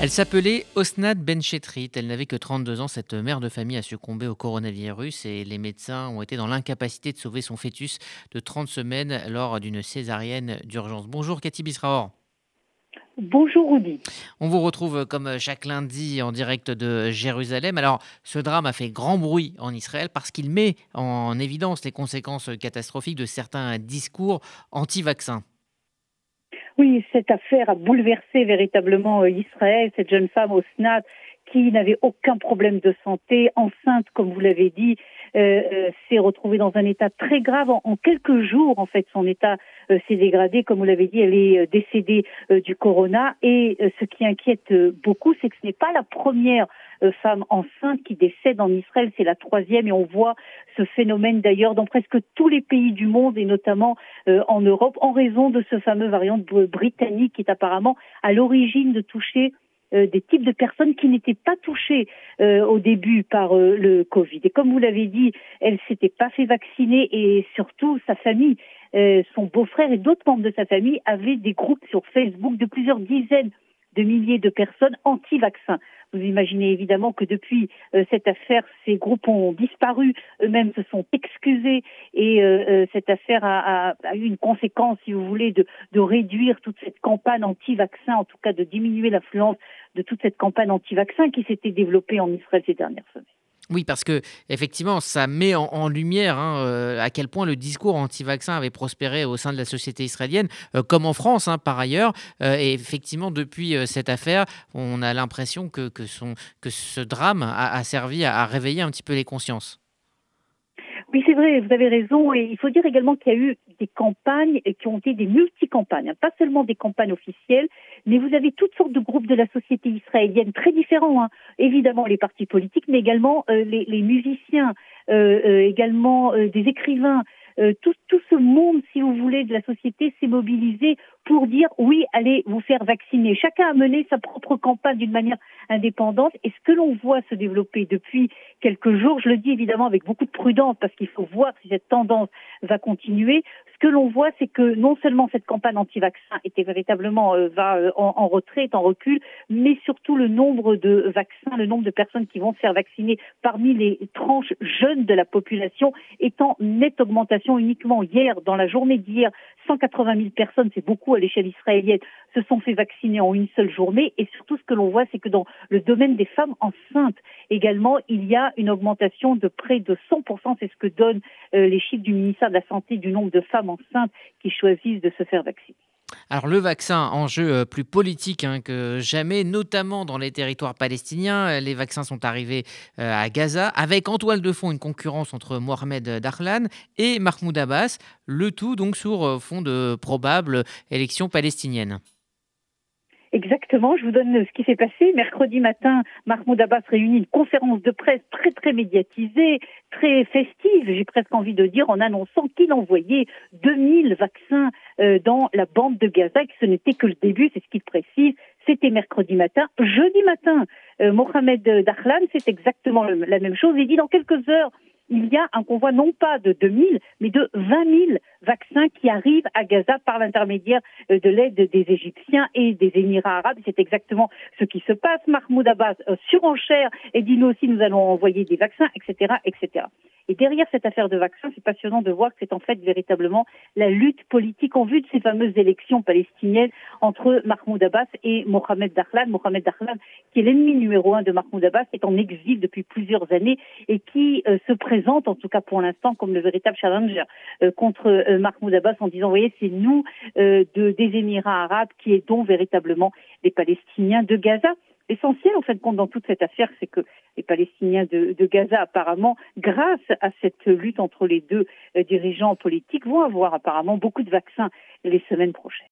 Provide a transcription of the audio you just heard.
Elle s'appelait Osnat Benchetrit. Elle n'avait que 32 ans. Cette mère de famille a succombé au coronavirus et les médecins ont été dans l'incapacité de sauver son fœtus de 30 semaines lors d'une césarienne d'urgence. Bonjour Cathy Bisraor. Bonjour Rudy. On vous retrouve comme chaque lundi en direct de Jérusalem. Alors, ce drame a fait grand bruit en Israël parce qu'il met en évidence les conséquences catastrophiques de certains discours anti-vaccins. Oui, cette affaire a bouleversé véritablement euh, Israël, cette jeune femme au SNAT qui n'avait aucun problème de santé, enceinte, comme vous l'avez dit, euh, euh, s'est retrouvée dans un état très grave. En, quelques jours, en fait, son état s'est dégradé. Comme vous l'avez dit, elle est décédée du corona. Et ce qui inquiète beaucoup, c'est que ce n'est pas la première euh, femmes enceintes qui décèdent en Israël. C'est la troisième et on voit ce phénomène d'ailleurs dans presque tous les pays du monde et notamment euh, en Europe en raison de ce fameux variant britannique qui est apparemment à l'origine de toucher euh, des types de personnes qui n'étaient pas touchées au début par le Covid. Et comme vous l'avez dit, elle s'était pas fait vacciner et surtout sa famille, son beau-frère et d'autres membres de sa famille avaient des groupes sur Facebook de plusieurs dizaines de milliers de personnes anti-vaccins. Vous imaginez évidemment que depuis euh, cette affaire, ces groupes ont disparu, eux-mêmes se sont excusés et euh, euh, cette affaire a, eu une conséquence, si vous voulez, de, réduire toute cette campagne anti-vaccin, en tout cas de diminuer l'influence de toute cette campagne anti-vaccin qui s'était développée en Israël ces dernières semaines. Oui, parce que effectivement, ça met en, lumière hein, euh, à quel point le discours anti-vaccin avait prospéré au sein de la société israélienne, euh, comme en France hein, par ailleurs. Euh, et effectivement, depuis cette affaire, on a l'impression que, que, que, ce drame a, servi à réveiller un petit peu les consciences. Oui, c'est vrai, vous avez raison. Et il faut dire également qu'il y a eu des campagnes qui ont été des multi-campagnes, hein, pas seulement des campagnes officielles, mais vous avez toutes sortes de groupes de la société israélienne très différents. Hein. Évidemment, les partis politiques, mais également euh, les, musiciens, euh, euh, également des écrivains, tout, tout, ce monde, si vous voulez, de la société s'est mobilisé pour dire oui, allez vous faire vacciner. Chacun a mené sa propre campagne d'une manière indépendante. Et ce que l'on voit se développer depuis quelques jours, je le dis évidemment avec beaucoup de prudence parce qu'il faut voir si cette tendance va continuer. Ce que l'on voit, c'est que non seulement cette campagne anti-vaccin était véritablement euh, va euh, en, en, retrait, en recul, mais surtout le nombre de vaccins, le nombre de personnes qui vont se faire vacciner parmi les tranches jeunes de la population est en nette augmentation uniquement hier, dans la journée d'hier, 180 000 personnes, c'est beaucoup à l'échelle israélienne, se sont fait vacciner en une seule journée. Et surtout, ce que l'on voit, c'est que dans le domaine des femmes enceintes, également, il y a une augmentation de près de 100%. C'est ce que donnent euh, les chiffres du ministère de la Santé du nombre de femmes enceintes qui choisissent de se faire vacciner. Alors le vaccin, enjeu euh, plus politique hein, que jamais, notamment dans les territoires palestiniens. Les vaccins sont arrivés euh, à Gaza avec en toile de fond une concurrence entre Mohamed Darlan et Mahmoud Abbas, le tout donc sur euh, fond de probables élections palestiniennes. Exactement, je vous donne ce qui s'est passé. Mercredi matin, Mahmoud Abbas réunit une conférence de presse très très médiatisée, très festive, j'ai presque envie de dire, en annonçant qu'il envoyait 2000 vaccins euh, dans la bande de Gaza, que ce n'était que le début, c'est ce qu'il précise. C'était mercredi matin. Jeudi matin, euh, Mohamed Dahlan, c'est exactement la même chose. Il dit dans quelques heures, il y a un convoi non pas de 2000, mais de 20 000 vaccins qui arrivent à Gaza par l'intermédiaire euh, de l'aide des Égyptiens et des Émirats arabes. C'est exactement ce qui se passe. Mahmoud Abbas euh, surenchère et dit nous aussi nous allons envoyer des vaccins, etc., etc. Et derrière cette affaire de vaccins, c'est passionnant de voir que c'est en fait véritablement la lutte politique en vue de ces fameuses élections palestiniennes entre Mahmoud Abbas et Mohamed Dahlan. Mohamed Dahlan, qui est l'ennemi numéro un de Mahmoud Abbas, est en exil depuis plusieurs années et qui euh, se présente, en tout cas pour l'instant, comme le véritable challenger euh, contre euh, Mahmoud Abbas en disant, voyez, c'est nous de, des Émirats arabes qui aidons véritablement les Palestiniens de Gaza. L'essentiel, en fait, compte dans toute cette affaire, c'est que les Palestiniens de, Gaza, apparemment, grâce à cette lutte entre les deux euh, dirigeants politiques, vont avoir apparemment beaucoup de vaccins les semaines prochaines.